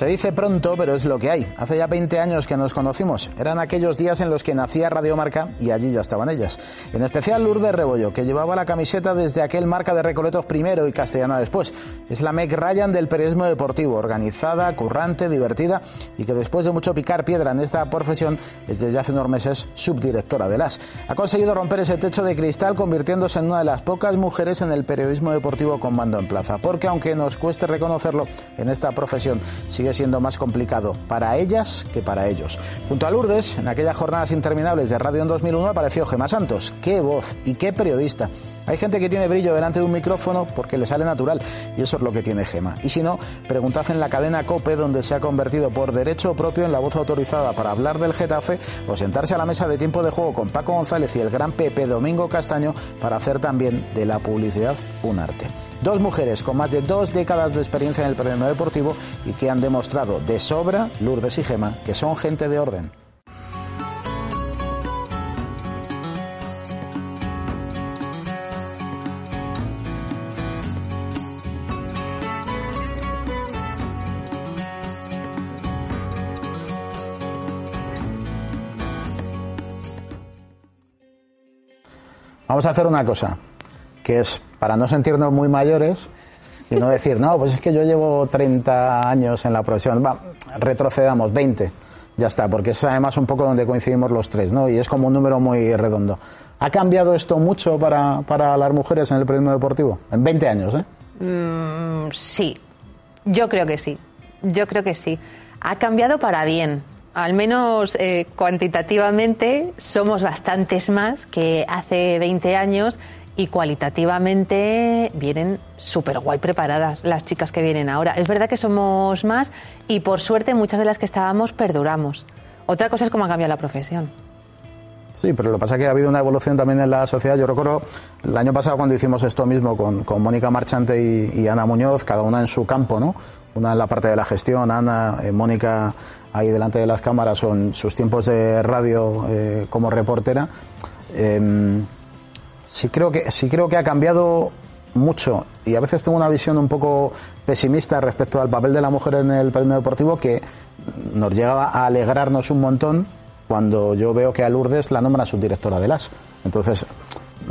Se dice pronto, pero es lo que hay. Hace ya 20 años que nos conocimos. Eran aquellos días en los que nacía Radio Marca y allí ya estaban ellas. En especial Lourdes Rebollo, que llevaba la camiseta desde aquel marca de Recoletos primero y Castellana después. Es la Meg Ryan del periodismo deportivo, organizada, currante, divertida y que después de mucho picar piedra en esta profesión es desde hace unos meses subdirectora de las. Ha conseguido romper ese techo de cristal convirtiéndose en una de las pocas mujeres en el periodismo deportivo con mando en plaza. Porque aunque nos cueste reconocerlo, en esta profesión sigue siendo más complicado para ellas que para ellos. Junto a Lourdes, en aquellas jornadas interminables de Radio en 2001 apareció Gema Santos. ¡Qué voz y qué periodista! Hay gente que tiene brillo delante de un micrófono porque le sale natural y eso es lo que tiene Gema. Y si no, preguntad en la cadena COPE donde se ha convertido por derecho propio en la voz autorizada para hablar del Getafe o sentarse a la mesa de tiempo de juego con Paco González y el gran Pepe Domingo Castaño para hacer también de la publicidad un arte. Dos mujeres con más de dos décadas de experiencia en el periodismo deportivo y que han demostrado de sobra, Lourdes y Gema, que son gente de orden. Vamos a hacer una cosa, que es para no sentirnos muy mayores y no decir, no, pues es que yo llevo 30 años en la profesión, va, retrocedamos 20, ya está, porque es además un poco donde coincidimos los tres, ¿no? Y es como un número muy redondo. ¿Ha cambiado esto mucho para, para las mujeres en el periodismo deportivo? En 20 años, ¿eh? Mm, sí, yo creo que sí, yo creo que sí. Ha cambiado para bien, al menos eh, cuantitativamente somos bastantes más que hace 20 años y cualitativamente vienen súper guay preparadas las chicas que vienen ahora. Es verdad que somos más y por suerte muchas de las que estábamos perduramos. Otra cosa es cómo ha cambiado la profesión. Sí, pero lo que pasa es que ha habido una evolución también en la sociedad. Yo recuerdo el año pasado cuando hicimos esto mismo con, con Mónica Marchante y, Ana Muñoz, cada una en su campo, ¿no? Una en la parte de la gestión, Ana, eh, Mónica ahí delante de las cámaras son sus tiempos de radio eh, como reportera. Eh, sí creo que sí creo que ha cambiado mucho y a veces tengo una visión un poco pesimista respecto al papel de la mujer en el premio deportivo que nos llega a alegrarnos un montón cuando yo veo que a Lourdes la nombra subdirectora de las. Entonces,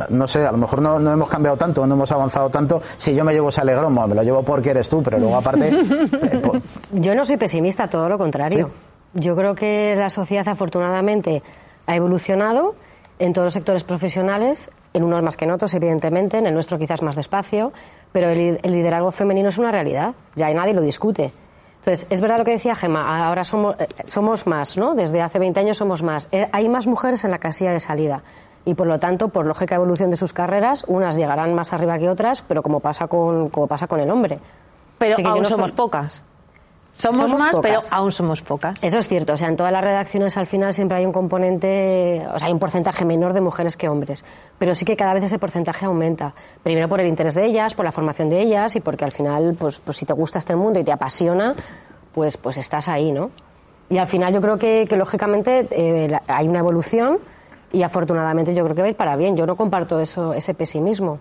no sé, a lo mejor no, no, hemos cambiado tanto, no hemos avanzado tanto. Si yo me llevo ese alegrón, me lo llevo porque eres tú, pero luego aparte... Eh, por... Yo no soy pesimista, todo lo contrario. ¿Sí? Yo creo que la sociedad afortunadamente ha evolucionado en todos los sectores profesionales, en unos más que en otros, evidentemente, en el nuestro quizás más despacio, pero el, el liderazgo femenino es una realidad, ya nadie lo discute. Entonces, es verdad lo que decía Gema, ahora somos, somos más, ¿no? Desde hace 20 años somos más. Eh, hay más mujeres en la casilla de salida y por lo tanto, por lógica evolución de sus carreras, unas llegarán más arriba que otras, pero como pasa con, como pasa con el hombre. Pero aún no somos soy... pocas. Somos, somos más, pocas. pero aún somos pocas. Eso es cierto. O sea, en todas las redacciones al final siempre hay un componente, o sea, hay un porcentaje menor de mujeres que hombres. Pero sí que cada vez ese porcentaje aumenta. Primero por el interés de ellas, por la formación de ellas y porque al final, pues, pues si te gusta este mundo y te apasiona, pues, pues estás ahí, ¿no? Y al final yo creo que, que lógicamente eh, hay una evolución y afortunadamente yo creo que va a ir para bien. Yo no comparto eso, ese pesimismo.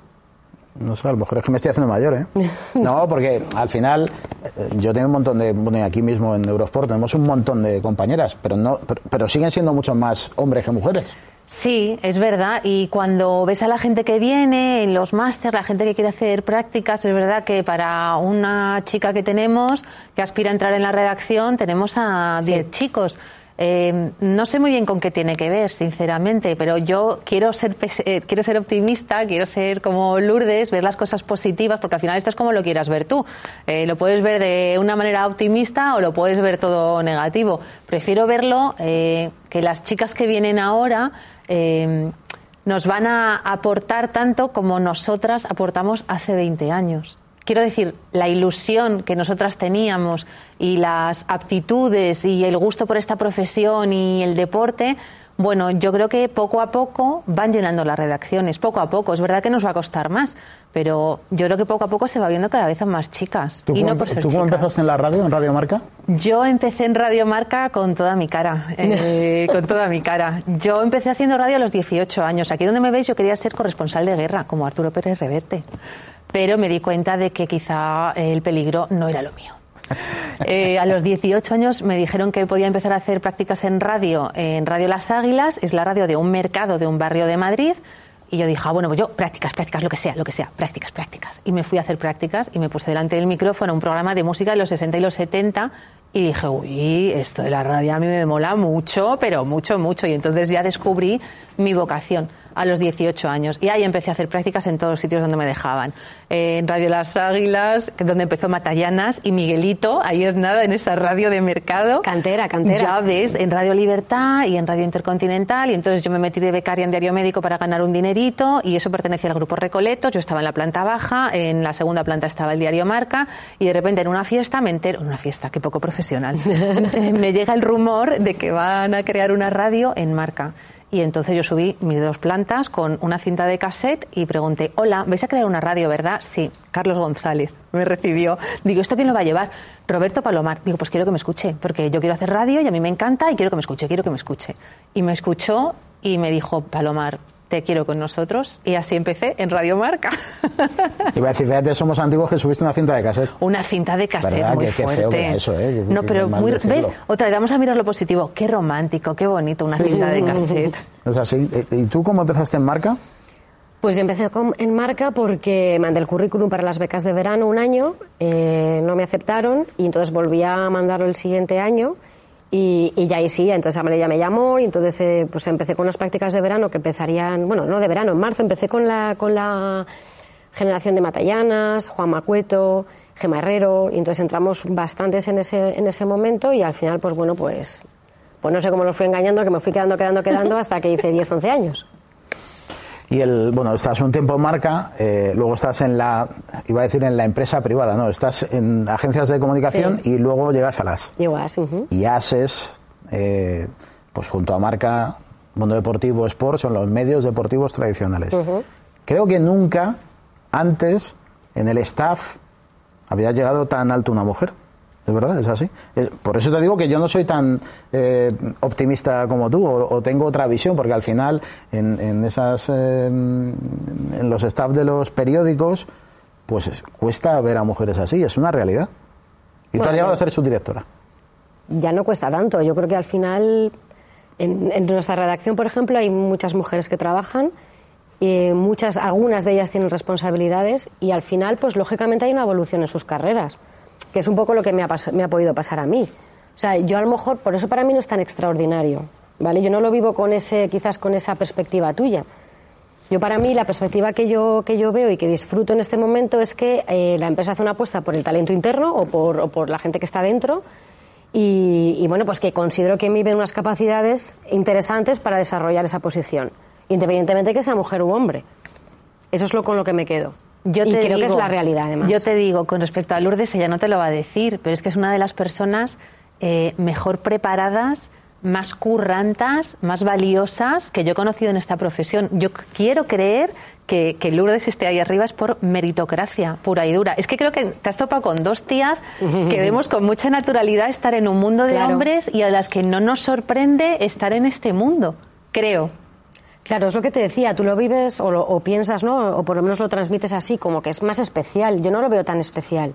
No sé, a lo mejor es que me estoy haciendo mayor, ¿eh? No, porque al final eh, yo tengo un montón de, bueno, aquí mismo en Eurosport tenemos un montón de compañeras, pero no, pero, pero siguen siendo muchos más hombres que mujeres. Sí, es verdad. Y cuando ves a la gente que viene en los másteres, la gente que quiere hacer prácticas, es verdad que para una chica que tenemos que aspira a entrar en la redacción, tenemos a 10 sí. chicos. Eh, no sé muy bien con qué tiene que ver, sinceramente, pero yo quiero ser, eh, quiero ser optimista, quiero ser como Lourdes, ver las cosas positivas, porque al final esto es como lo quieras ver tú. Eh, lo puedes ver de una manera optimista o lo puedes ver todo negativo. Prefiero verlo que las chicas que vienen ahora nos van a aportar tanto como nosotras aportamos hace 20 años quiero decir, la ilusión que nosotras teníamos y las aptitudes y el gusto por esta profesión y el deporte, bueno, yo creo que poco a poco van llenando las redacciones, poco a poco. Es verdad que nos va a costar más, pero yo creo que poco a poco se va viendo cada vez a más chicas. ¿Tú, y cómo, no por ser ¿tú cómo empezaste en la radio, en Radio Marca? Yo empecé en Radio Marca con toda mi cara, eh, con toda mi cara. Yo empecé haciendo radio a los 18 años. Aquí donde me veis yo quería ser corresponsal de guerra, como Arturo Pérez Reverte pero me di cuenta de que quizá el peligro no era lo mío. Eh, a los 18 años me dijeron que podía empezar a hacer prácticas en radio, en Radio Las Águilas, es la radio de un mercado de un barrio de Madrid. Y yo dije, ah, bueno, pues yo, prácticas, prácticas, lo que sea, lo que sea, prácticas, prácticas. Y me fui a hacer prácticas y me puse delante del micrófono un programa de música de los 60 y los 70 y dije, uy, esto de la radio a mí me mola mucho, pero mucho, mucho. Y entonces ya descubrí mi vocación a los 18 años. Y ahí empecé a hacer prácticas en todos los sitios donde me dejaban. en Radio Las Águilas, donde empezó Matallanas, y Miguelito, ahí es nada, en esa radio de mercado. Cantera, cantera. Ya ves, en Radio Libertad y en Radio Intercontinental. Y entonces yo me metí de becaria en Diario Médico para ganar un dinerito. Y eso pertenecía al grupo Recoletos. Yo estaba en la planta baja, en la segunda planta estaba el Diario Marca. Y de repente en una fiesta me entero, una fiesta, qué poco profesional, me llega el rumor de que van a crear una radio en Marca. Y entonces yo subí mis dos plantas con una cinta de cassette y pregunté, hola, ¿vais a crear una radio, verdad? Sí, Carlos González me recibió. Digo, ¿esto quién lo va a llevar? Roberto Palomar. Digo, pues quiero que me escuche, porque yo quiero hacer radio y a mí me encanta y quiero que me escuche, quiero que me escuche. Y me escuchó y me dijo, Palomar, te quiero con nosotros. Y así empecé en Radio Marca. Iba a decir, fíjate, somos antiguos que subiste una cinta de cassette. Una cinta de cassette muy qué, fuerte. Qué feo eso, ¿eh? no, pero muy, ¿ves? Otra vez, vamos a mirar lo positivo. Qué romántico, qué bonito, una cinta de cassette. Es así. ¿Y tú cómo empezaste en Marca? Pues yo empecé en marca porque mandé el currículum para las becas de verano un año, eh, no me aceptaron y entonces volví a mandarlo el siguiente año y, y, ya ahí sí, entonces Amelia me llamó y entonces eh, pues empecé con unas prácticas de verano que empezarían, bueno, no de verano, en marzo empecé con la, con la generación de Matallanas, Juan Macueto, Gema Herrero, y entonces entramos bastantes en ese, en ese momento y al final, pues bueno, pues, pues no sé cómo los fui engañando, que me fui quedando, quedando, quedando hasta que hice 10, 11 años. Y el, bueno, estás un tiempo en marca, eh, luego estás en la, iba a decir en la empresa privada, no, estás en agencias de comunicación y luego llegas a las. Llego a AS. Y ASES, eh, pues junto a marca, Mundo Deportivo, Sport, son los medios deportivos tradicionales. Creo que nunca antes en el staff había llegado tan alto una mujer. Es verdad, es así. por eso te digo que yo no soy tan eh, optimista como tú, o, tengo otra visión, porque al final en, esas, eh, en los staff de los periódicos, pues cuesta ver a mujeres así, es una realidad. Y tú has llegado a ser subdirectora. Ya no cuesta tanto. Yo creo que al final, en, en nuestra redacción, por ejemplo, hay muchas mujeres que trabajan y muchas, algunas de ellas tienen responsabilidades y al final, pues lógicamente hay una evolución en sus carreras que es un poco lo que me ha, me ha podido pasar a mí. O sea, yo a lo mejor, por eso para mí no es tan extraordinario, ¿vale? Yo no lo vivo con ese, quizás con esa perspectiva tuya. Yo para mí la perspectiva que yo, que yo veo y que disfruto en este momento es que eh, la empresa hace una apuesta por el talento interno o por, por la gente que está dentro y, bueno, pues que considero que viven unas capacidades interesantes para desarrollar esa posición, independientemente de que sea mujer u hombre. Eso es lo con lo que me quedo. Yo y creo que es la realidad, además. Yo te digo, con respecto a Lourdes, ella no te lo va a decir, pero es que es una de las personas eh, mejor preparadas, más currantas, más valiosas que yo he conocido en esta profesión. Yo quiero creer que, que, Lourdes esté ahí arriba es por meritocracia pura y dura. Es que creo que te has topado con dos tías que vemos con mucha naturalidad estar en un mundo de hombres y a las que no nos sorprende estar en este mundo. Creo. Claro, es lo que te decía, tú lo vives o, piensas, ¿no? O por lo menos lo transmites así, como que es más especial. Yo no lo veo tan especial.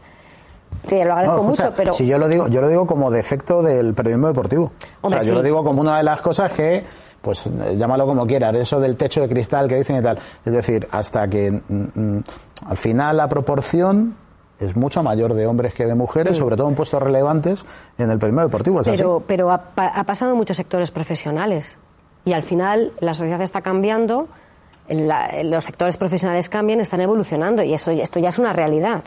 Te lo agradezco mucho, pero... Si yo lo digo, yo lo digo como defecto del periodismo deportivo. o sea, yo lo digo como una de las cosas que, pues llámalo como quieras, eso del techo de cristal que dicen y tal. Es decir, hasta que mm, mm, al final la proporción es mucho mayor de hombres que de mujeres, mm. sobre todo en puestos relevantes en el periodismo deportivo. ¿es pero pero ha, ha pasado en muchos sectores profesionales. Y al final la sociedad está cambiando, los sectores profesionales cambian, están evolucionando y eso, esto ya es una realidad.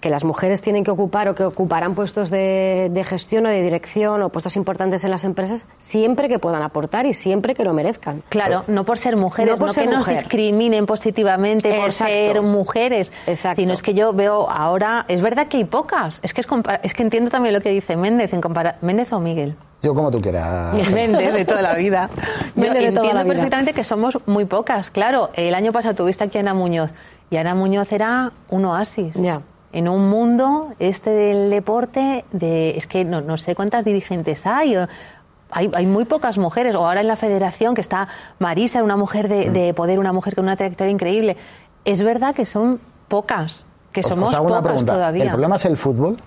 Que las mujeres tienen que ocupar o que ocuparán puestos de, gestión o de dirección o puestos importantes en las empresas siempre que puedan aportar y siempre que lo merezcan. Claro, no por ser mujeres, no, que nos discriminen positivamente por ser mujeres, Exacto. sino es que yo veo ahora, es verdad que hay pocas, es que, es, que entiendo también lo que dice Méndez, en Méndez o Miguel. Yo como tú quieras. Vende de toda la vida. Yo entiendo perfectamente que somos muy pocas. Claro, el año pasado tuviste aquí a Ana Muñoz y Ana Muñoz era un oasis. Ya. En un mundo este del deporte, de es que no, no sé cuántas dirigentes hay. Hay, hay, muy pocas mujeres, o ahora en la federación que está Marisa, una mujer de, de poder, una mujer con una trayectoria increíble. Es verdad que son pocas, que somos pocas todavía. ¿El problema es el fútbol?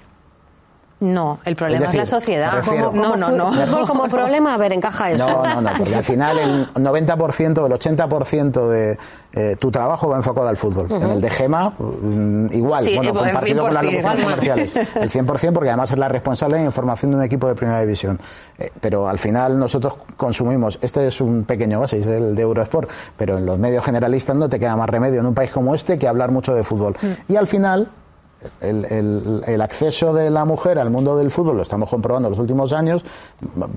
No, el problema es, decir, la sociedad. no, no, no. Fútbol como problema, a ver, encaja eso. No, no, no, porque al final el 90%, el 80% de eh, tu trabajo va enfocado al fútbol. En el de Gema, mm, igual, Sí, bueno, compartido con las 100%, locuciones comerciales. El 100% porque además es la responsable de información de un equipo de primera división. Eh, pero al final nosotros consumimos, este es un pequeño oasis, el de Eurosport, pero en los medios generalistas no te queda más remedio en un país como este que hablar mucho de fútbol. Mm. Y al final el, el- el acceso de la mujer al mundo del fútbol, lo estamos comprobando en los últimos años,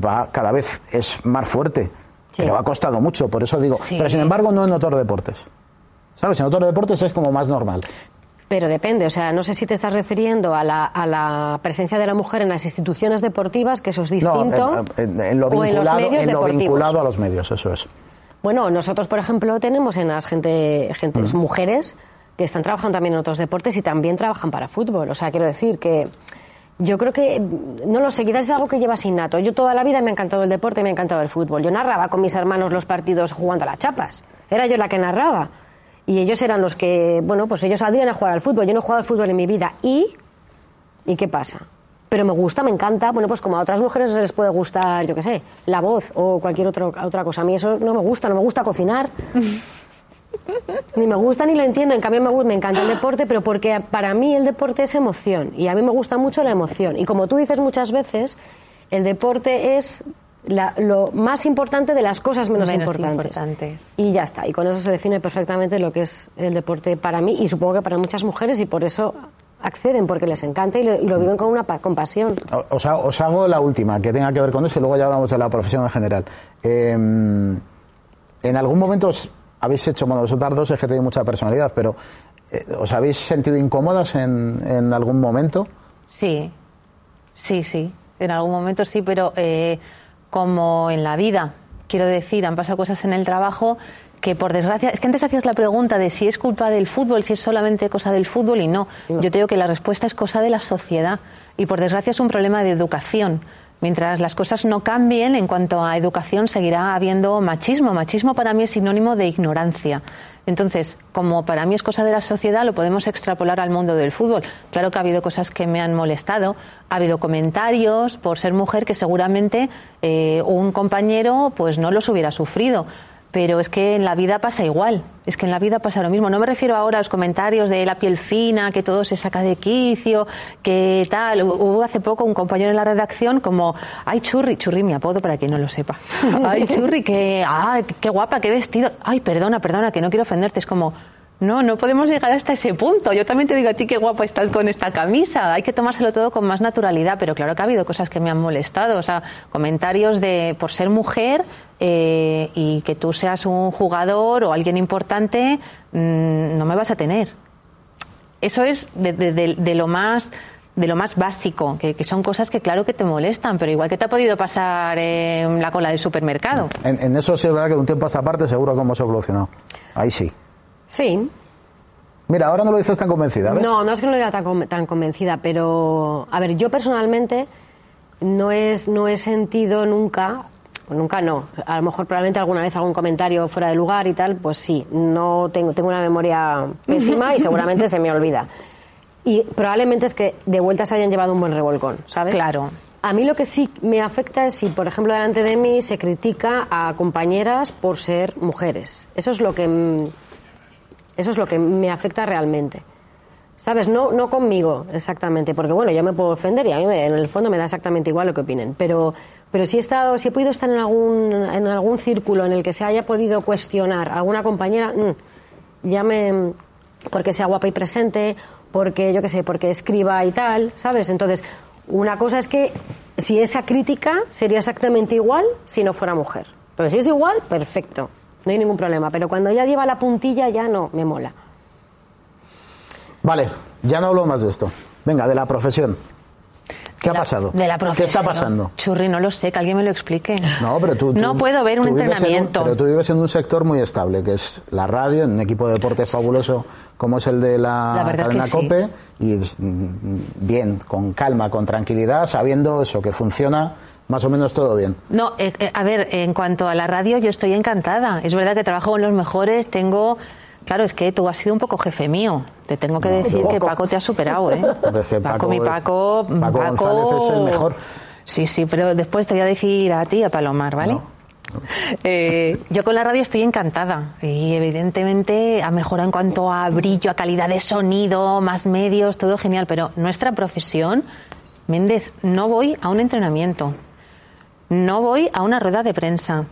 va cada vez es más fuerte. Pero ha costado mucho, por eso digo. Sí. Pero sin embargo, no en otros deportes. ¿Sabes? En otros deportes es como más normal. Pero depende, o sea, no sé si te estás refiriendo a la, a la presencia de la mujer en las instituciones deportivas, que eso es distinto. No, en, en- en lo o en los vinculado, medios en lo vinculado a los medios, eso es. Bueno, nosotros, por ejemplo, tenemos en las gente, gente Mm. mujeres que están trabajando también en otros deportes y también trabajan para fútbol. O sea, quiero decir que yo creo que, no lo sé, quizás es algo que llevas innato. Yo toda la vida me ha encantado el deporte y me ha encantado el fútbol. Yo narraba con mis hermanos los partidos jugando a las chapas. Era yo la que narraba. Y ellos eran los que, bueno, pues ellos salían a jugar al fútbol. Yo no he jugado al fútbol en mi vida. ¿Y? ¿Y qué pasa? Pero me gusta, me encanta. Bueno, pues como a otras mujeres les puede gustar, yo qué sé, la voz o cualquier otro, otra cosa. A mí eso no me gusta, no me gusta cocinar. Ni me gusta ni lo entiendo. En cambio, me, me encanta el deporte, pero porque para mí el deporte es emoción. Y a mí me gusta mucho la emoción. Y como tú dices muchas veces, el deporte es la- lo más importante de las cosas menos, Menos importantes. importantes. Y ya está. Y con eso se define perfectamente lo que es el deporte para mí y supongo que para muchas mujeres y por eso acceden, porque les encanta y lo, y lo viven con una pa- con pasión. O- Os hago, os hago la última, que tenga que ver con eso, y luego ya hablamos de la profesión en general. Eh, en algún momento os habéis hecho, bueno, vosotras dos es que tenéis mucha personalidad, pero eh, ¿os habéis sentido incómodas en, en algún momento? Sí, sí, sí. En algún momento sí, pero eh, como en la vida, quiero decir, han pasado cosas en el trabajo que por desgracia, es que antes hacías la pregunta de si es culpa del fútbol, si es solamente cosa del fútbol y no. Yo te digo que la respuesta es cosa de la sociedad y por desgracia es un problema de educación. Mientras las cosas no cambien en cuanto a educación seguirá habiendo machismo. Machismo para mí es sinónimo de ignorancia. Entonces, como para mí es cosa de la sociedad, lo podemos extrapolar al mundo del fútbol. Claro que ha habido cosas que me han molestado, ha habido comentarios por ser mujer que seguramente eh, un compañero pues no los hubiera sufrido. Pero es que en la vida pasa igual, es que en la vida pasa lo mismo. No me refiero ahora a los comentarios de la piel fina, que todo se saca de quicio, que tal. Hubo hace poco un compañero en la redacción como, ay churri, churri mi apodo para quien no lo sepa. Ay churri, que, ay, qué guapa, qué vestido. Ay, perdona, perdona, que no quiero ofenderte. Es como, no, no podemos llegar hasta ese punto. Yo también te digo a ti qué guapa estás con esta camisa. Hay que tomárselo todo con más naturalidad, pero claro que ha habido cosas que me han molestado. O sea, comentarios de por ser mujer eh, y que tú seas un jugador o alguien importante, mm, no me vas a tener. Eso es de, lo más de lo más básico, que, son cosas que claro que te molestan, pero igual que te ha podido pasar en la cola del supermercado. En, en eso sí es verdad que un tiempo a esta parte seguro que hemos evolucionado. Ahí sí. Sí. Mira, ahora no lo dices tan convencida, ¿ves? No, no es que no lo diga tan, tan convencida, pero a ver, yo personalmente no es no he sentido nunca, nunca no, a lo mejor probablemente alguna vez algún comentario fuera de lugar y tal, pues sí, no tengo tengo una memoria pésima y seguramente se me olvida. Y probablemente es que de vuelta se hayan llevado un buen revolcón, ¿sabes? Claro. A mí lo que sí me afecta es si, por ejemplo, delante de mí se critica a compañeras por ser mujeres. Eso es lo que eso es lo que me afecta realmente. ¿Sabes? No, no conmigo exactamente, porque bueno, yo me puedo ofender y a mí me- en el fondo me da exactamente igual lo que opinen. Pero, pero si he estado, si he podido estar en algún, en algún círculo en el que se haya podido cuestionar a alguna compañera, mm, ya me, porque sea guapa y presente, porque yo qué sé, porque escriba y tal, ¿sabes? Entonces, una cosa es que si esa crítica sería exactamente igual si no fuera mujer. Pero si es igual, perfecto, no hay ningún problema. Pero cuando ya lleva la puntilla, ya no, me mola. Vale, ya no hablo más de esto. Venga, de la profesión. ¿Qué ha pasado? De la ¿Qué está pasando? Churri, no lo sé, que alguien me lo explique. No, pero tú, tú- No puedo ver un en entrenamiento. pero tú vives en un sector muy estable, que es la radio, en un equipo de deportes fabuloso como es el de la, La es que sí. COPE, y mm, bien, con calma, con tranquilidad, sabiendo eso, que funciona más o menos todo bien. No, eh, eh, a ver, en cuanto a la radio, yo estoy encantada. Es verdad que trabajo con los mejores, tengo Claro, es que tú has sido un poco jefe mío. Te tengo que decir que Paco te ha superado, ¿eh? Paco, mi Paco, Paco, González es el mejor. Sí, sí, pero después te voy a decir a ti, a Palomar, ¿vale? Eh, yo con la radio estoy encantada y evidentemente ha mejorado en cuanto a brillo, a calidad de sonido, más medios, todo genial, pero nuestra profesión, Méndez, no voy a un entrenamiento, no voy a una rueda de prensa,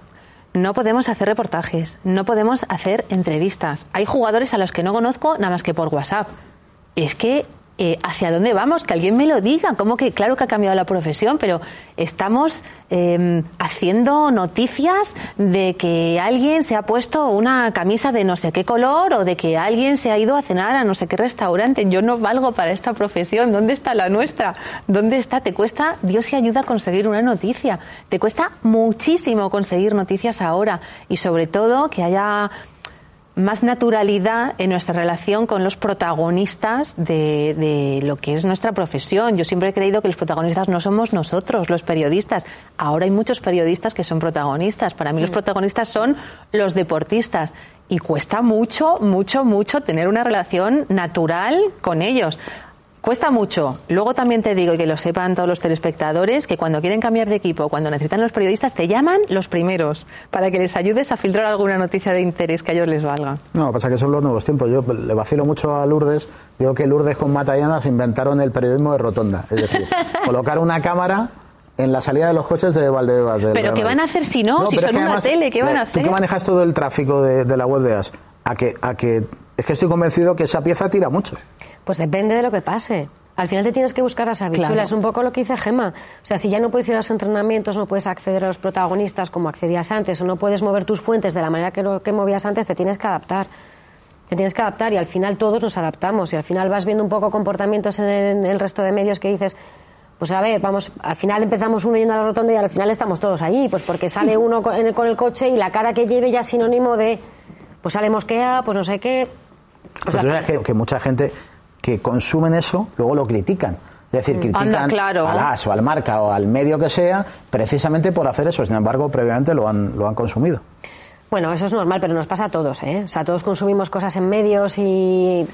no podemos hacer reportajes, no podemos hacer entrevistas. Hay jugadores a los que no conozco nada más que por WhatsApp. Es que eh, hacia dónde vamos, que alguien me lo diga. Como que, claro que ha cambiado la profesión, pero estamos em, haciendo noticias de que alguien se ha puesto una camisa de no sé qué color o de que alguien se ha ido a cenar a no sé qué restaurante. Yo no valgo para esta profesión. ¿Dónde está la nuestra? ¿Dónde está? Te cuesta, Dios se ayuda a conseguir una noticia. Te cuesta muchísimo conseguir noticias ahora y sobre todo que haya más naturalidad en nuestra relación con los protagonistas de, de, lo que es nuestra profesión. Yo siempre he creído que los protagonistas no somos nosotros, los periodistas. Ahora hay muchos periodistas que son protagonistas. Para mí los mm. protagonistas son los deportistas. Y cuesta mucho, mucho, mucho tener una relación natural con ellos. Cuesta mucho. Luego también te digo, y que lo sepan todos los telespectadores, que cuando quieren cambiar de equipo, cuando necesitan los periodistas, te llaman los primeros para que les ayudes a filtrar alguna noticia de interés que a ellos les valga. No, pasa que son los nuevos tiempos. Yo le vacilo mucho a Lourdes. Digo que Lourdes con Matallana se inventaron el periodismo de rotonda. Es decir, colocar una cámara en la salida de los coches de Valdebebas. Pero ¿qué van a hacer si no? si son una tele, ¿qué van a hacer? Tú que manejas todo el tráfico de, de la web de AS, a que, a que es que estoy convencido que esa pieza tira mucho. Pues depende de lo que pase. Al final te tienes que buscar las habichuelas, es un poco lo que dice Gema. O sea, si ya no puedes ir a los entrenamientos, no puedes acceder a los protagonistas como accedías antes, o no puedes mover tus fuentes de la manera que, lo, que movías antes, te tienes que adaptar. Te tienes que adaptar y al final todos nos adaptamos y al final vas viendo un poco comportamientos en el, resto de medios que dices, pues a ver, vamos, al final empezamos uno yendo a la rotonda y al final estamos todos ahí, pues porque sale uno con el, con el coche y la cara que lleve ya es sinónimo de, pues sale mosquea, pues no sé qué. O sea, que, que mucha gente que consumen eso luego lo critican. Es decir, mm. critican al AS o al marca o al medio que sea precisamente por hacer eso. Sin embargo, previamente lo han, lo han consumido. Bueno, eso es normal, pero nos pasa a todos. ¿eh? O sea, todos consumimos cosas en medios y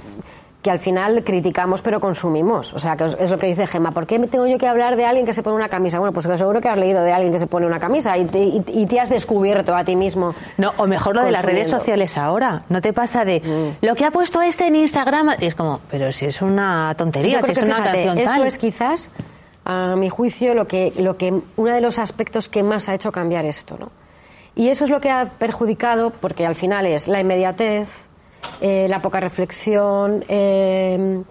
que al final criticamos pero consumimos. O sea, que es lo que dice Gemma. ¿Por qué tengo yo que hablar de alguien que se pone una camisa? Bueno, pues seguro que has leído de alguien que se pone una camisa y te, has descubierto a ti mismo. No, o mejor lo de las redes sociales ahora. No te pasa de mm. lo que ha puesto este en Instagram. Y es como, pero si es una tontería, si es una canción Eso es quizás, a mi juicio, lo que, lo que, uno de los aspectos que más ha hecho cambiar esto, ¿no? Y eso es lo que ha perjudicado, porque al final es la inmediatez, eh, la poca reflexión. Eh,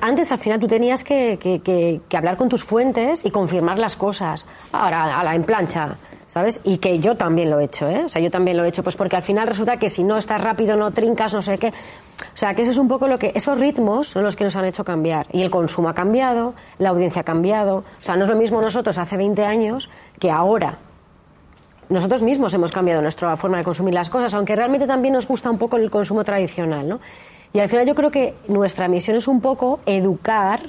antes, al final, tú tenías que, hablar con tus fuentes y confirmar las cosas. Ahora, a la en plancha, ¿sabes? Y que yo también lo he hecho, ¿eh? O sea, yo también lo he hecho, pues porque al final resulta que si no estás rápido, no trincas, no sé qué. O sea, que eso es un poco lo que. Esos ritmos son los que nos han hecho cambiar. Y el consumo ha cambiado, la audiencia ha cambiado. O sea, no es lo mismo nosotros hace 20 años que ahora nosotros mismos hemos cambiado nuestra forma de consumir las cosas, aunque realmente también nos gusta un poco el consumo tradicional, ¿no? Y al final yo creo que nuestra misión es un poco educar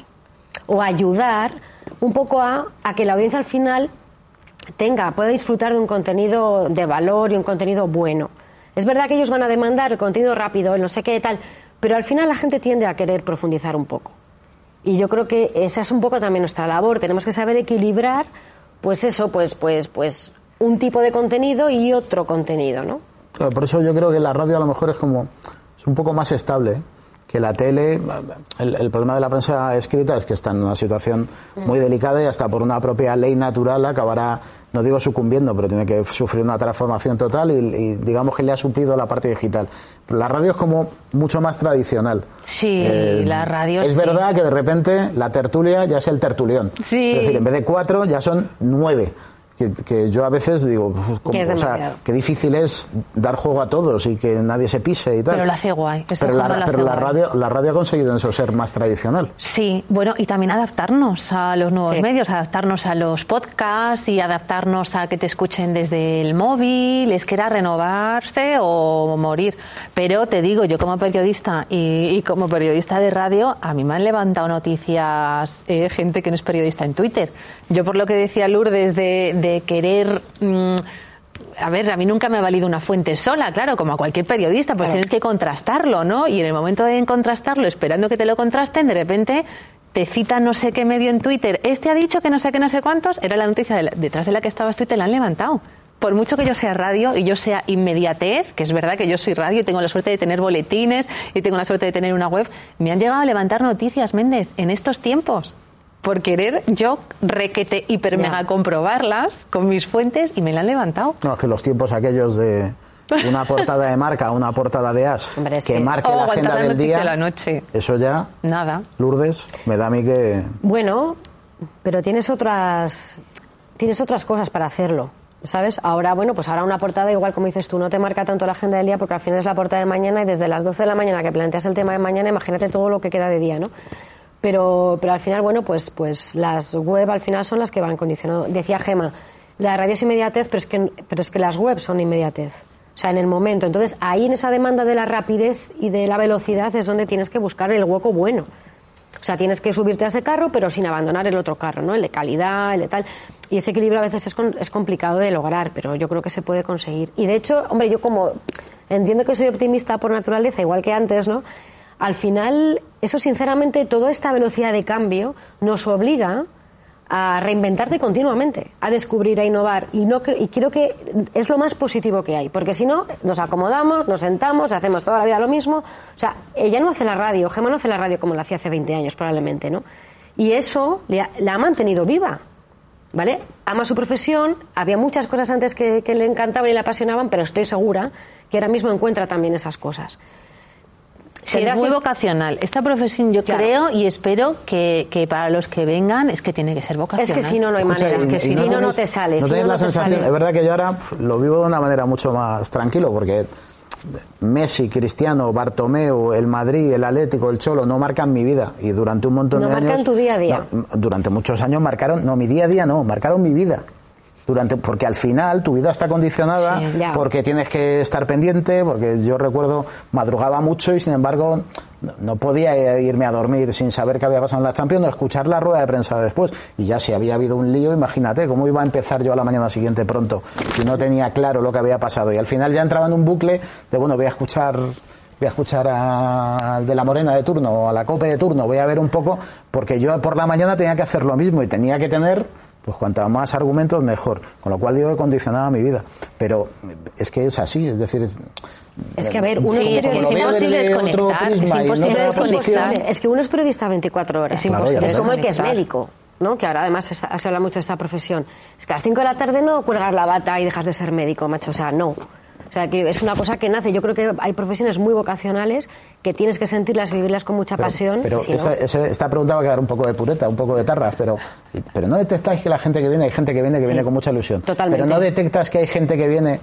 o ayudar un poco a, que la audiencia al final tenga, pueda disfrutar de un contenido de valor y un contenido bueno. Es verdad que ellos van a demandar el contenido rápido, el no sé qué tal, pero al final la gente tiende a querer profundizar un poco. Y yo creo que esa es un poco también nuestra labor. Tenemos que saber equilibrar, pues eso, pues, pues, pues un tipo de contenido y otro contenido, ¿no? por eso yo creo que la radio a lo mejor es como es un poco más estable. que la tele, el, problema de la prensa escrita es que está en una situación muy delicada y hasta por una propia ley natural acabará, no digo sucumbiendo, pero tiene que sufrir una transformación total y, digamos que le ha suplido la parte digital. Pero la radio es como mucho más tradicional. Sí, eh, la radio. Es verdad que de repente la tertulia ya es el tertulión. Sí. Es decir, en vez de cuatro ya son nueve que, yo a veces digo, o sea, qué difícil es dar juego a todos y que nadie se pise y tal. Pero lo hace guay. Pero, la, radio, la radio ha conseguido eso ser más tradicional. Sí, bueno, y también adaptarnos a los nuevos medios, adaptarnos a los podcasts y adaptarnos a que te escuchen desde el móvil, es que era renovarse o morir. Pero te digo, yo como periodista y, como periodista de radio, a mí me han levantado noticias eh, gente que no es periodista en Twitter. Yo por lo que decía Lourdes de de querer mm, a ver, a mí nunca me ha valido una fuente sola, claro, como a cualquier periodista, pues tienes que contrastarlo, ¿no? Y en el momento de contrastarlo, esperando que te lo contrasten, de repente te cita no sé qué medio en Twitter, este ha dicho que no sé qué, no sé cuántos, era la noticia detrás de la que estabas tú y te la han levantado. Por mucho que yo sea radio y yo sea inmediatez, que es verdad que yo soy radio y tengo la suerte de tener boletines y tengo la suerte de tener una web, me han llegado a levantar noticias, Méndez, en estos tiempos por querer yo requete hiper mega comprobarlas con mis fuentes y me la han levantado. No, es que los tiempos aquellos de una portada de marca, una portada de as, que marque la agenda del día, la noche. eso ya, nada. Lourdes, me da a mí que... Bueno, pero tienes otras, tienes otras cosas para hacerlo. ¿Sabes? Ahora, bueno, pues ahora una portada, igual como dices tú, no te marca tanto la agenda del día porque al final es la portada de mañana y desde las 12 de la mañana que planteas el tema de mañana, imagínate todo lo que queda de día, ¿no? Pero, pero al final, bueno, pues, pues las web al final son las que van condicionando. Decía Gema, la radio es inmediatez, pero es que, pero es que las webs son inmediatez. O sea, en el momento. Entonces, ahí en esa demanda de la rapidez y de la velocidad es donde tienes que buscar el hueco bueno. O sea, tienes que subirte a ese carro, pero sin abandonar el otro carro, ¿no? El de calidad, el de tal. Y ese equilibrio a veces es, es complicado de lograr, pero yo creo que se puede conseguir. Y de hecho, hombre, yo como entiendo que soy optimista por naturaleza, igual que antes, ¿no? Al final, eso sinceramente, toda esta velocidad de cambio nos obliga a reinventarte continuamente, a descubrir, a innovar. Y, no, y creo que es lo más positivo que hay, porque si no, nos acomodamos, nos sentamos, hacemos toda la vida lo mismo. O sea, ella no hace la radio, Gemma no hace la radio como la hacía hace 20 años, probablemente, ¿no? Y eso la ha mantenido viva, ¿vale? Ama su profesión, había muchas cosas antes que, que le encantaban y le apasionaban, pero estoy segura que ahora mismo encuentra también esas cosas. Sí, es muy vocacional. Esta profesión yo creo y espero que, que, para los que vengan es que tiene que ser vocacional. Es que si no, no hay manera. Es que si no, no, te sales. No si la sensación, es verdad que yo ahora lo vivo de una manera mucho más tranquilo porque Messi, Cristiano, Bartomeu, el Madrid, el Atlético, el Cholo no marcan mi vida y durante un montón de años. No marcan tu día a día. durante muchos años marcaron, no, mi día a día no, marcaron mi vida durante porque al final tu vida está condicionada porque tienes que estar pendiente porque yo recuerdo madrugaba mucho y sin embargo no podía irme a dormir sin saber qué había pasado en la Champions o escuchar la rueda de prensa después. Y ya si había habido un lío imagínate cómo iba a empezar yo a la mañana siguiente pronto si no tenía claro lo que había pasado. Y al final ya entraba en un bucle de bueno voy a escuchar voy a escuchar al de la Morena de turno o a la Cope de turno, voy a ver un poco, porque yo por la mañana tenía que hacer lo mismo y tenía que tener pues cuanto más argumentos mejor. Con lo cual digo que condicionaba mi vida. Pero es que es así, es decir... Es, que a ver, uno es, imposible desconectar, es imposible desconectar. Es que uno es periodista 24 horas. Es, imposible. es como el que es médico. ¿no? que ahora además se, habla mucho de esta profesión. Es que a las 5 de la tarde no cuelgas la bata y dejas de ser médico, macho. O sea, no. O sea, que es una cosa que nace. Yo creo que hay profesiones muy vocacionales que tienes que sentirlas, vivirlas con mucha pasión. Pero esta, pregunta va a quedar un poco de pureta, un poco de tarras, pero, pero no detectáis que la gente que viene, hay gente que viene que viene con mucha ilusión. Totalmente. Pero no detectas que hay gente que viene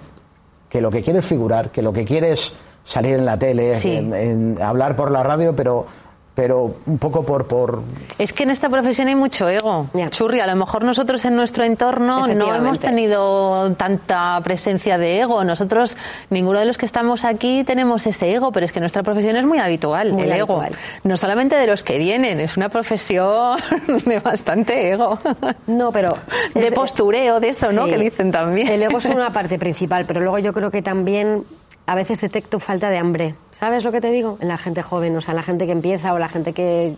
que lo que quiere es figurar, que lo que quiere es salir en la tele, hablar por la radio, pero pero un poco por, por... Es que en esta profesión hay mucho ego. Churri, a lo mejor nosotros en nuestro entorno no hemos tenido tanta presencia de ego. Nosotros, ninguno de los que estamos aquí tenemos ese ego, pero es que nuestra profesión es muy habitual, el ego. No solamente de los que vienen, es una profesión de bastante ego. No, pero... De postureo, de eso, ¿no? Que dicen también. El ego es una parte principal, pero luego yo creo que también a veces detecto falta de hambre. ¿Sabes lo que te digo? En la gente joven, o sea, la gente que empieza o la gente que,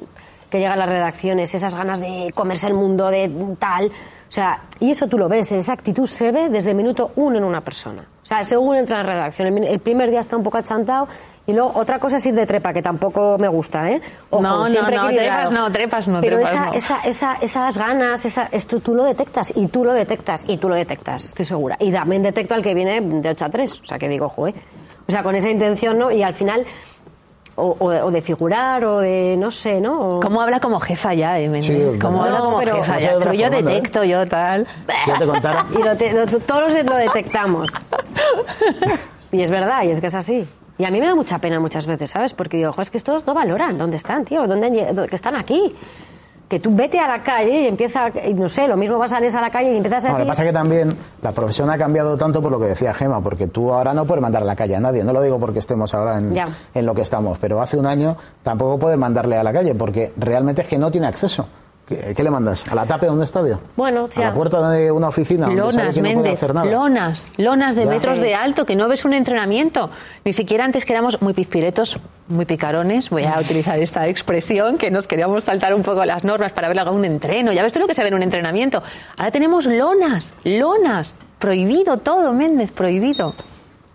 que llega a las redacciones, esas ganas de comerse el mundo, de tal. O sea, y eso tú lo ves, esa actitud se ve desde el minuto uno en una persona. O sea, según entra en la redacción, el primer día está un poco achantado y luego otra cosa es ir de trepa, que tampoco me gusta, ¿eh? no, no, no, trepas no, trepas no. Pero esa, esa, esa, esas ganas, esa, esto, tú lo detectas y tú lo detectas y tú lo detectas, estoy segura. Y también detecto al que viene de 8 a 3, o sea, que digo, joder. O sea, con esa intención, ¿no? Y al final... O, de figurar o de no sé, ¿no? ¿Cómo habla como jefa ya, eh? Sí, ¿Cómo habla como jefa ya? yo detecto, yo tal. Si te contara. Y lo todos lo detectamos. y es verdad, y es que es así. Y a mí me da mucha pena muchas veces, ¿sabes? Porque digo, es que estos no valoran dónde están, tío, dónde, que están aquí que tú vete a la calle y empieza, no sé, lo mismo vas a salir a la calle y empiezas a no, Lo que pasa es que también la profesión ha cambiado tanto por lo que decía Gema, porque tú ahora no puedes mandar a la calle a nadie, no lo digo porque estemos ahora en, en lo que estamos, pero hace un año tampoco puedes mandarle a la calle porque realmente es que no tiene acceso. ¿Qué, le mandas? ¿A la tape de un estadio? Bueno, ¿A la puerta de una oficina? Lonas, Méndez, lonas, lonas de metros de alto, que no ves un entrenamiento. Ni siquiera antes que éramos muy pizpiretos, muy picarones, voy a utilizar esta expresión, que nos queríamos saltar un poco las normas para ver un entreno. Ya ves tú lo que se ve en un entrenamiento. Ahora tenemos lonas, lonas. Prohibido todo, Méndez, prohibido.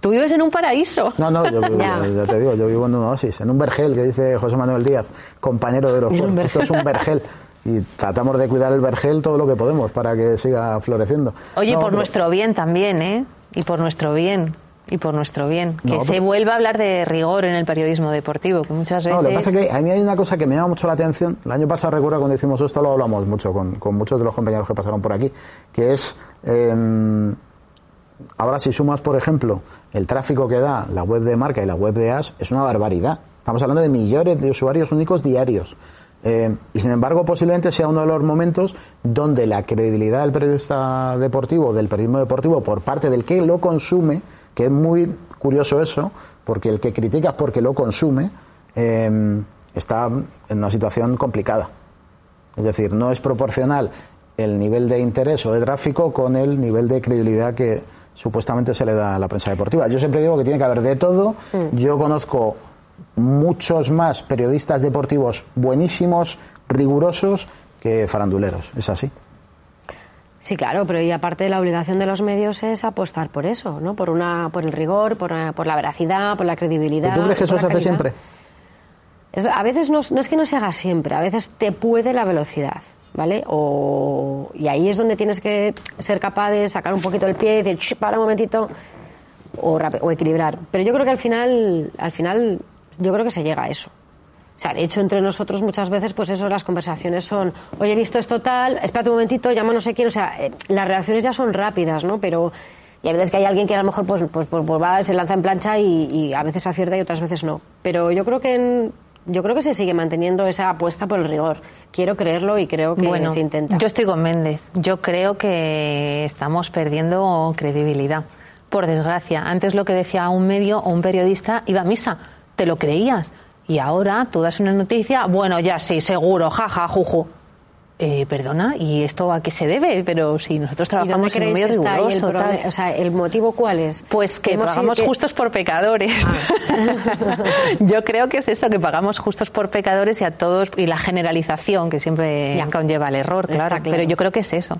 Tú vives en un paraíso. No, no, yo, ya. te digo, yo vivo en un oasis, en un vergel, que dice José Manuel Díaz, compañero de los Esto es un vergel y tratamos de cuidar el vergel todo lo que podemos para que siga floreciendo. Oye, por nuestro bien también, ¿eh? Y por nuestro bien. Y por nuestro bien. Que se vuelva a hablar de rigor en el periodismo deportivo, que muchas veces... No, lo que pasa es que a mí hay una cosa que me llama mucho la atención. El año pasado, recuerdo, cuando hicimos esto, lo hablamos mucho con, con muchos de los compañeros que pasaron por aquí, que es... ahora si sumas, por ejemplo, el tráfico que da la web de marca y la web de AS, es una barbaridad. Estamos hablando de millones de usuarios únicos diarios. Eh, y sin embargo, posiblemente sea uno de los momentos donde la credibilidad del periodista deportivo, del periodismo deportivo, por parte del que lo consume, que es muy curioso eso, porque el que critica es porque lo consume, eh, está en una situación complicada. Es decir, no es proporcional el nivel de interés o de tráfico con el nivel de credibilidad que supuestamente se le da a la prensa deportiva. Yo siempre digo que tiene que haber de todo. Mm. Yo conozco muchos más periodistas deportivos buenísimos, rigurosos, que faranduleros. Es así. Sí, claro, pero y aparte la obligación de los medios es apostar por eso, ¿no? Por una, por el rigor, por, por la veracidad, por la credibilidad. ¿Tú crees que eso se hace siempre? a veces no, es que no se haga siempre, a veces te puede la velocidad, ¿vale? O, y ahí es donde tienes que ser capaz de sacar un poquito el pie y decir, para un momentito, o, o equilibrar. Pero yo creo que al final, al final yo creo que se llega a eso. O sea, de hecho, entre nosotros muchas veces, pues eso, las conversaciones son, oye, he visto esto tal, espérate un momentito, llama no sé quién. O sea, eh, las reacciones ya son rápidas, ¿no? Pero, y a veces que hay alguien que a lo mejor, pues, pues, pues, pues va, se lanza en plancha y, a veces acierta y otras veces no. Pero yo creo que yo creo que se sigue manteniendo esa apuesta por el rigor. Quiero creerlo y creo que bueno, se intenta. Yo estoy con Méndez. Yo creo que estamos perdiendo credibilidad. Por desgracia, antes lo que decía un medio o un periodista iba a misa te lo creías. Y ahora tú das una noticia, bueno, ya sí, seguro, jaja, juju. Eh, perdona, ¿y esto a qué se debe? Pero si nosotros trabajamos en un medio riguroso, el, o sea, ¿el motivo cuál es? Pues que pagamos justos por pecadores. Ah. Yo creo que es esto, que pagamos justos por pecadores y a todos, y la generalización que siempre conlleva el error, claro. Pero yo creo que es eso.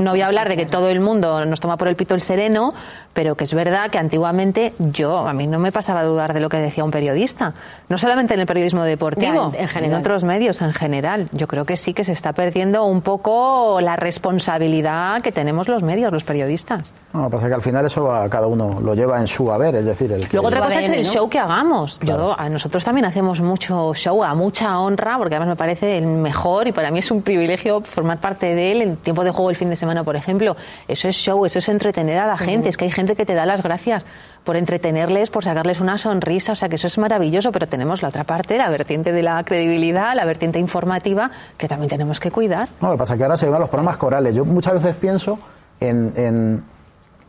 No voy a hablar de que todo el mundo nos toma por el pito el sereno, pero que es verdad que antiguamente yo, a mí no me pasaba a dudar de lo que decía un periodista. No solamente en el periodismo deportivo, en, otros medios en general. Yo creo que sí que se está perdiendo un poco la responsabilidad que tenemos los medios, los periodistas. No, pasa que al final eso a cada uno lo lleva en su haber, es decir, el Luego otra cosa es el show que hagamos. Yo, a nosotros también hacemos mucho show, a mucha honra, porque además me parece el mejor y para mí es un privilegio formar parte de él en tiempo de juego el fin de semana por ejemplo. Eso es show, eso es entretener a la gente. Es que hay gente que te da las gracias por entretenerles, por sacarles una sonrisa, o sea que eso es maravilloso, pero tenemos la otra parte, la vertiente de la credibilidad, la vertiente informativa, que también tenemos que cuidar. No, lo que pasa es que ahora se van los programas corales. Yo muchas veces pienso en, en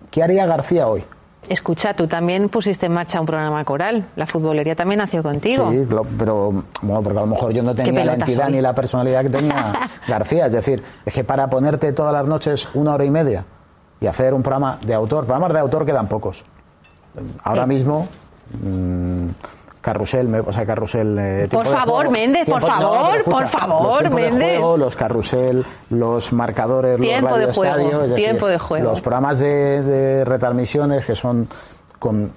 ¿qué haría García hoy? Escucha, tú también pusiste en marcha un programa coral. La futbolería también nació contigo. Sí, pero bueno, porque a lo mejor yo no tenía la entidad ni la personalidad que tenía García. Es decir, es que para ponerte todas las noches una hora y media y hacer un programa de autor, programas de autor quedan pocos. Ahora mismo. Mm, carrusel, o sea, carrusel. Eh, por favor, Méndez, por favor, por favor, los Méndez. los carrusel, los marcadores, tiempo los de tiempo de juego. Los programas de, retransmisiones que son con.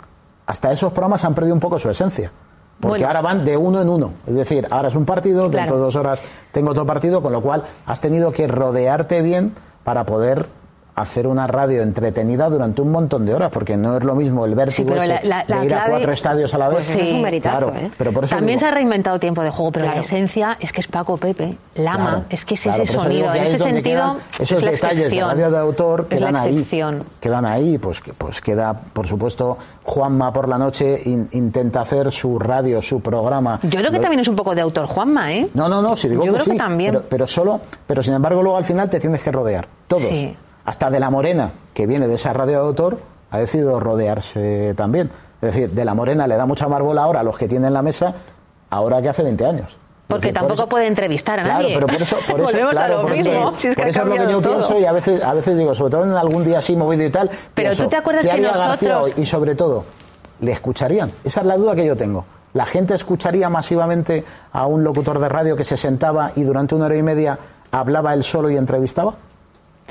Hasta esos programas han perdido un poco su esencia. Porque ahora van de uno en uno. Es decir, ahora es un partido, dentro de dos horas tengo otro partido, con lo cual has tenido que rodearte bien para poder hacer una radio entretenida durante un montón de horas, porque no es lo mismo el vértigo de ir a cuatro estadios a la vez. Pues es un claro, ¿eh? pero por eso También se ha reinventado tiempo de juego, pero la esencia es que es Paco Pepe, Lama, es que es ese sonido. En ese sentido, esos detalles de radio de autor quedan ahí. Quedan ahí, pues, pues queda, por supuesto, Juanma por la noche intenta hacer su radio, su programa. Yo creo que también es un poco de autor Juanma, ¿eh? No, no, no, si digo Yo creo que también. Pero, pero, solo, pero sin embargo luego al final te tienes que rodear, todos. Sí hasta de la Morena, que viene de esa radio de autor, ha decidido rodearse también. Es decir, de la Morena le da mucha más bola ahora a los que tienen la mesa, ahora que hace 20 años. Porque Por tampoco eso- puede entrevistar a Claro, nadie. pero por eso, por eso, Volvemos claro, a lo mismo. si es que por ha eso es lo que yo todo. pienso y a veces, a veces digo, sobre todo en algún día así movido y tal. Pero pienso, tú te acuerdas ¿qué que nosotros- hoy? Y sobre todo, ¿le escucharían? Esa es la duda que yo tengo. ¿La gente escucharía masivamente a un locutor de radio que se sentaba y durante una hora y media hablaba él solo y entrevistaba?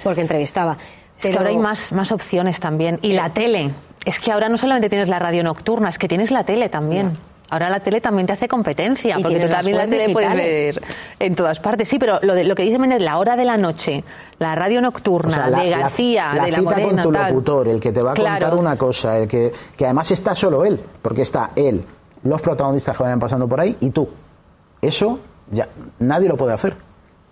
Porque entrevistaba. Es que ahora hay más, más opciones también. Y la tele. Es que ahora no solamente tienes la radio nocturna, es que tienes la tele también. Ahora la tele también te hace competencia, porque tú también la tele puedes ver en todas partes. Sí, pero lo, de, lo que dice Méndez, la hora de la noche, la radio nocturna, O sea, la- de la- García, la de la cita Morena, con tu tal. locutor, el que te va a contar una cosa, el que, que además está solo él, porque está él, los protagonistas que vayan pasando por ahí y tú. Eso ya nadie lo puede hacer.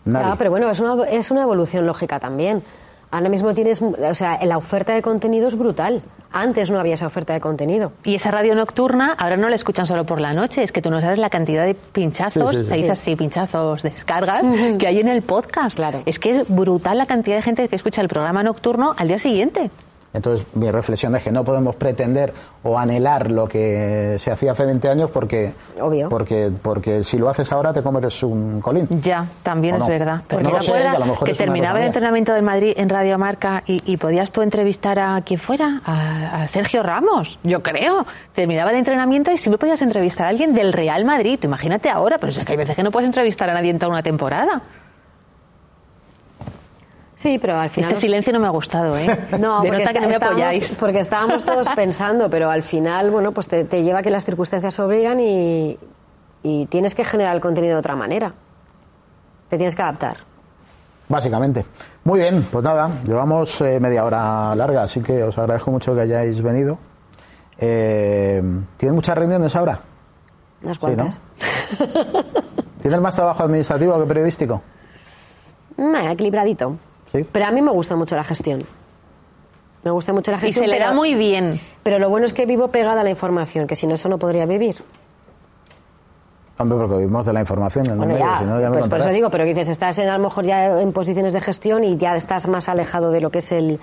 Nadie. Ya, pero bueno, es una, es una evolución lógica también. Ahora mismo tienes, o sea, la oferta de contenido es brutal. Antes no había esa oferta de contenido. Y esa radio nocturna ahora no la escuchan solo por la noche, es que tú no sabes la cantidad de pinchazos, Sí, sí, sí. se dice Sí. así, pinchazos, descargas, que hay en el podcast. Claro. Es que es brutal la cantidad de gente que escucha el programa nocturno al día siguiente. Entonces, mi reflexión es que no podemos pretender o anhelar lo que se hacía hace 20 años porque, Obvio. porque, porque si lo haces ahora te comes un colín. Ya, también ¿O es no? verdad. Pues Porque no lo sé, que a lo mejor que es una terminaba el entrenamiento del Madrid en Radio Marca y, y podías tú entrevistar a quien fuera, a, a Sergio Ramos, yo creo. Terminaba el entrenamiento y siempre podías entrevistar a alguien del Real Madrid. Tú Imagínate ahora, pero es que hay veces que no puedes entrevistar a nadie en toda una temporada. Sí, pero al final. Este silencio no me ha gustado, ¿eh? No, porque nota que no me apoyáis. Porque estábamos todos pensando, pero al final, bueno, pues te, te lleva a que las circunstancias obligan y, y tienes que generar el contenido de otra manera. Te tienes que adaptar. Básicamente. Muy bien, pues nada, llevamos eh, media hora larga, así que os agradezco mucho que hayáis venido. Eh, ¿Tienes muchas reuniones ahora? Unas Sí, ¿no? cuantas. ¿Tienes más trabajo administrativo que periodístico? Mm, equilibradito. Sí. Pero a mí me gusta mucho la gestión. Me gusta mucho la Y gestión. se le da pero- muy bien. Pero lo bueno es que vivo pegada a la información, que si no, eso no podría vivir. Hombre, porque vivimos de la información en el Bueno, ya, si no ya me pues por eso digo, pero dices, estás en, a lo mejor ya en posiciones de gestión y ya estás más alejado de lo que es el,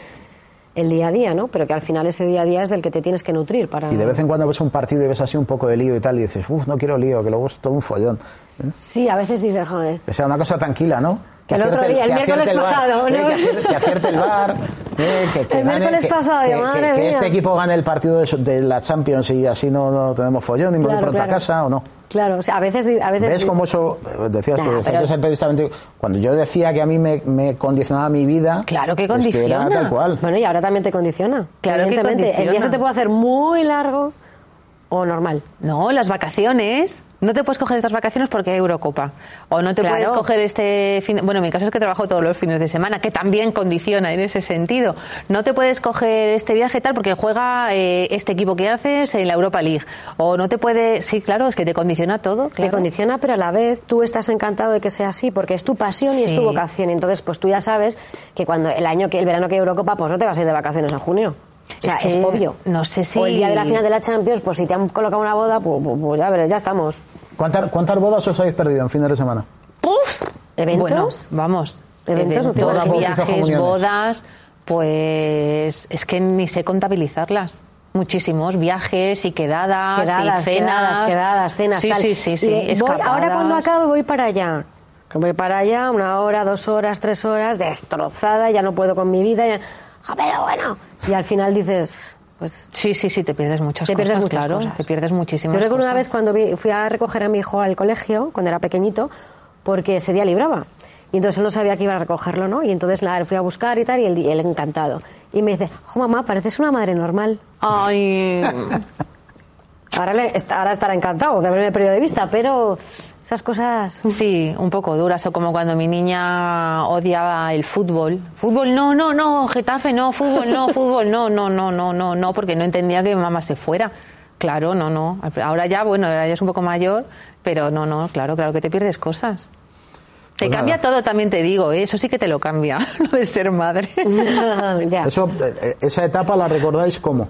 el día a día, ¿no? Pero que al final ese día a día es del que te tienes que nutrir para... Y de vez en cuando ves un partido y ves así un poco de lío y tal, y dices, uff, no quiero lío, que luego es todo un follón. ¿Eh? Sí, a veces dices, joder, Que sea una cosa tranquila, ¿no? Que El otro día, el que miércoles pasado, eh, ¿no? que, acierte, que acierte el bar, eh, que, que El gane- miércoles que- pasado, que, que- madre que mía. este equipo gane el partido de, la Champions y así no, no tenemos follón y me voy Claro, pronto a casa o no. claro, o sea, a veces... A veces ¿Ves cómo eso, eh, decías Nah, tú, pero- que periodista, cuando yo decía que a mí me, me condicionaba mi vida, Claro que es era condiciona. tal cual. Bueno, y ahora también te condiciona. Claro que Evidentemente, el día condiciona. se te puede hacer muy largo o normal. No, las vacaciones. No te puedes coger estas vacaciones porque hay Eurocopa. O no te Claro. puedes coger este fin. Bueno, en mi caso es que trabajo todos los fines de semana, que también condiciona en ese sentido. No te puedes coger este viaje tal porque juega eh, este equipo que haces en la Europa League. O no te puede. Sí, claro, es que te condiciona todo. Te condiciona, pero a la vez tú estás encantado de que sea así, porque es tu pasión y es tu vocación. Entonces, pues tú ya sabes que cuando el año que el verano que hay Eurocopa, pues no te vas a ir de vacaciones en junio. O sea, Es obvio. no sé si- O el día de la final de la Champions, pues si te han colocado una boda, pues, pues- pues ya verás, ya estamos. ¿Cuántas, ¿Cuántas bodas os habéis perdido en fines de semana? ¿Eventos? Bueno, vamos. Eventos, Eventos, idea. viajes, bodas, pues es que ni sé contabilizarlas. Muchísimos viajes y quedadas, quedadas, y cenas. quedadas, quedadas, cenas, Sí, tal. sí, sí, sí. Voy- ahora cuando acabe voy para allá. Que voy para allá, una hora, dos horas, tres horas, destrozada, ya no puedo con mi vida. Ya... Ah, pero bueno. Y al final dices, pues Sí, sí, sí, te pierdes muchas Te cosas, pierdes muchas claro. cosas. Te pierdes muchísimas Yo recuerdo una vez cuando vi- fui a recoger a mi hijo al colegio, cuando era pequeñito, porque ese día libraba. Y entonces él no sabía que iba a recogerlo, ¿no? Y entonces le fui a buscar y tal, y él, y él encantado. Y me dice, jo mamá, pareces una madre normal. Ay, Ahora, le- ahora estará encantado de haberme perdido de vista, pero esas cosas... sí, un poco duras. O como cuando mi niña odiaba el fútbol. Fútbol, no, no, no, Getafe, no, fútbol, no, fútbol, no, no, no, no, no, no, porque no entendía que mi mamá se fuera. Claro, no, no. Ahora ya, bueno, ahora ya es un poco mayor, pero no, no, claro, claro que te pierdes cosas. Te Pues cambia nada. todo, también te digo, ¿eh? eso sí que te lo cambia, lo de ser madre. ya. Eso, eh, esa etapa la recordáis cómo?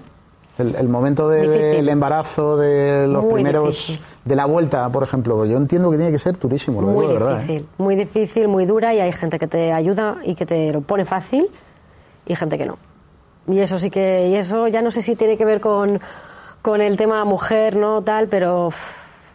El, el momento de- Difícil. del embarazo, de los Muy primeros, difícil. de la vuelta, por ejemplo. Yo entiendo que tiene que ser durísimo, lo Muy digo de verdad. ¿eh? difícil, muy difícil, muy dura y hay gente que te ayuda y que te lo pone fácil y gente que no. Y eso sí que, y eso ya no sé si tiene que ver con, con el tema mujer, no tal, pero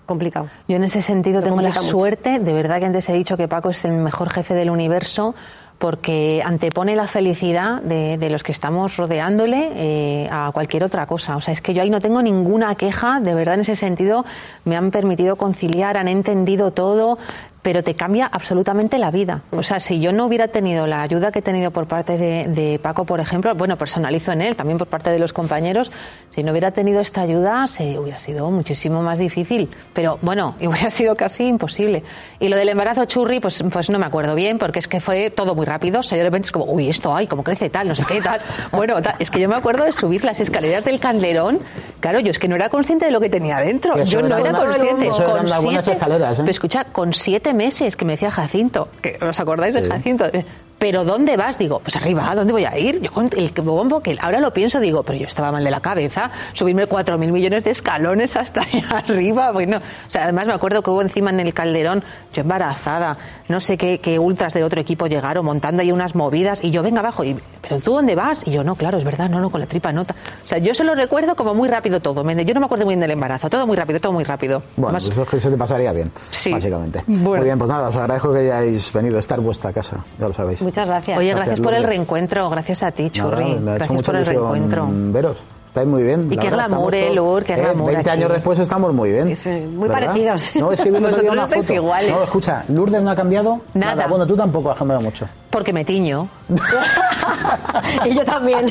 complicado. Yo en ese sentido tengo la mucho. suerte, de verdad que antes he dicho que Paco es el mejor jefe del universo porque antepone la felicidad de, de los que estamos rodeándole eh, a cualquier otra cosa. O sea, es que yo ahí no tengo ninguna queja, de verdad en ese sentido me han permitido conciliar, han entendido todo, pero te cambia absolutamente la vida. O sea, si yo no hubiera tenido la ayuda que he tenido por parte de, de Paco, por ejemplo, bueno, personalizo en él, también por parte de los compañeros, si no hubiera tenido esta ayuda, se hubiera sido muchísimo más difícil. Pero bueno, hubiera sido casi imposible. Y lo del embarazo churri, pues, pues no me acuerdo bien, porque es que fue todo muy rápido. O sea, yo de repente es como, uy, esto, ay, cómo crece tal, no sé qué, tal. Bueno, tal. es que yo me acuerdo de subir las escaleras del Calderón. Claro, yo es que no era consciente de lo que tenía dentro. Yo no era consciente. Con siete- escaleras, ¿eh? Pero escucha, con siete meses que me decía Jacinto, que ¿os acordáis de Sí. Jacinto? Eh, Pero ¿dónde vas? Digo, pues arriba, ¿a dónde voy a ir? Yo con el bombo que ahora lo pienso, digo, pero yo estaba mal de la cabeza, subirme cuatro mil millones de escalones hasta allá arriba, bueno, o sea, además me acuerdo que hubo encima en el calderón, yo embarazada, no sé qué, qué ultras de otro equipo llegaron montando ahí unas movidas y yo venga abajo y pero tú dónde vas y yo no claro es verdad no no con la tripa nota o sea yo se lo recuerdo como muy rápido todo yo no me acuerdo muy bien del embarazo todo muy rápido todo muy rápido Bueno, Además, pues es que se te pasaría bien, Sí. básicamente. Bueno. Muy bien, pues nada, os agradezco que hayáis venido a estar en vuestra casa, ya lo sabéis. Muchas gracias. Oye, gracias, Gracias, por el reencuentro, gracias a ti, Nada, Churri. me ha hecho gracias mucha por el reencuentro. veros. Estáis muy bien. Y qué glamour, Lour, qué glamour 20 aquí. años después estamos muy bien. Sí, muy ¿verdad? parecidos. No, es que vi el otro día Vosotros una foto. iguales. No, escucha, Lourdes no ha cambiado Nada. Bueno, tú tampoco has cambiado mucho. Porque me tiño. y yo también.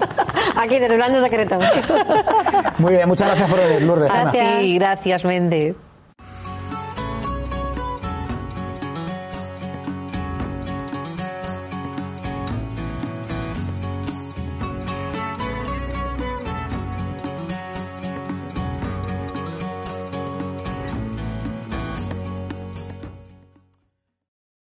Aquí, desde Secreto. Muy bien, muchas gracias por venir, Lourdes. Ana. Gracias. Sí, gracias, Méndez.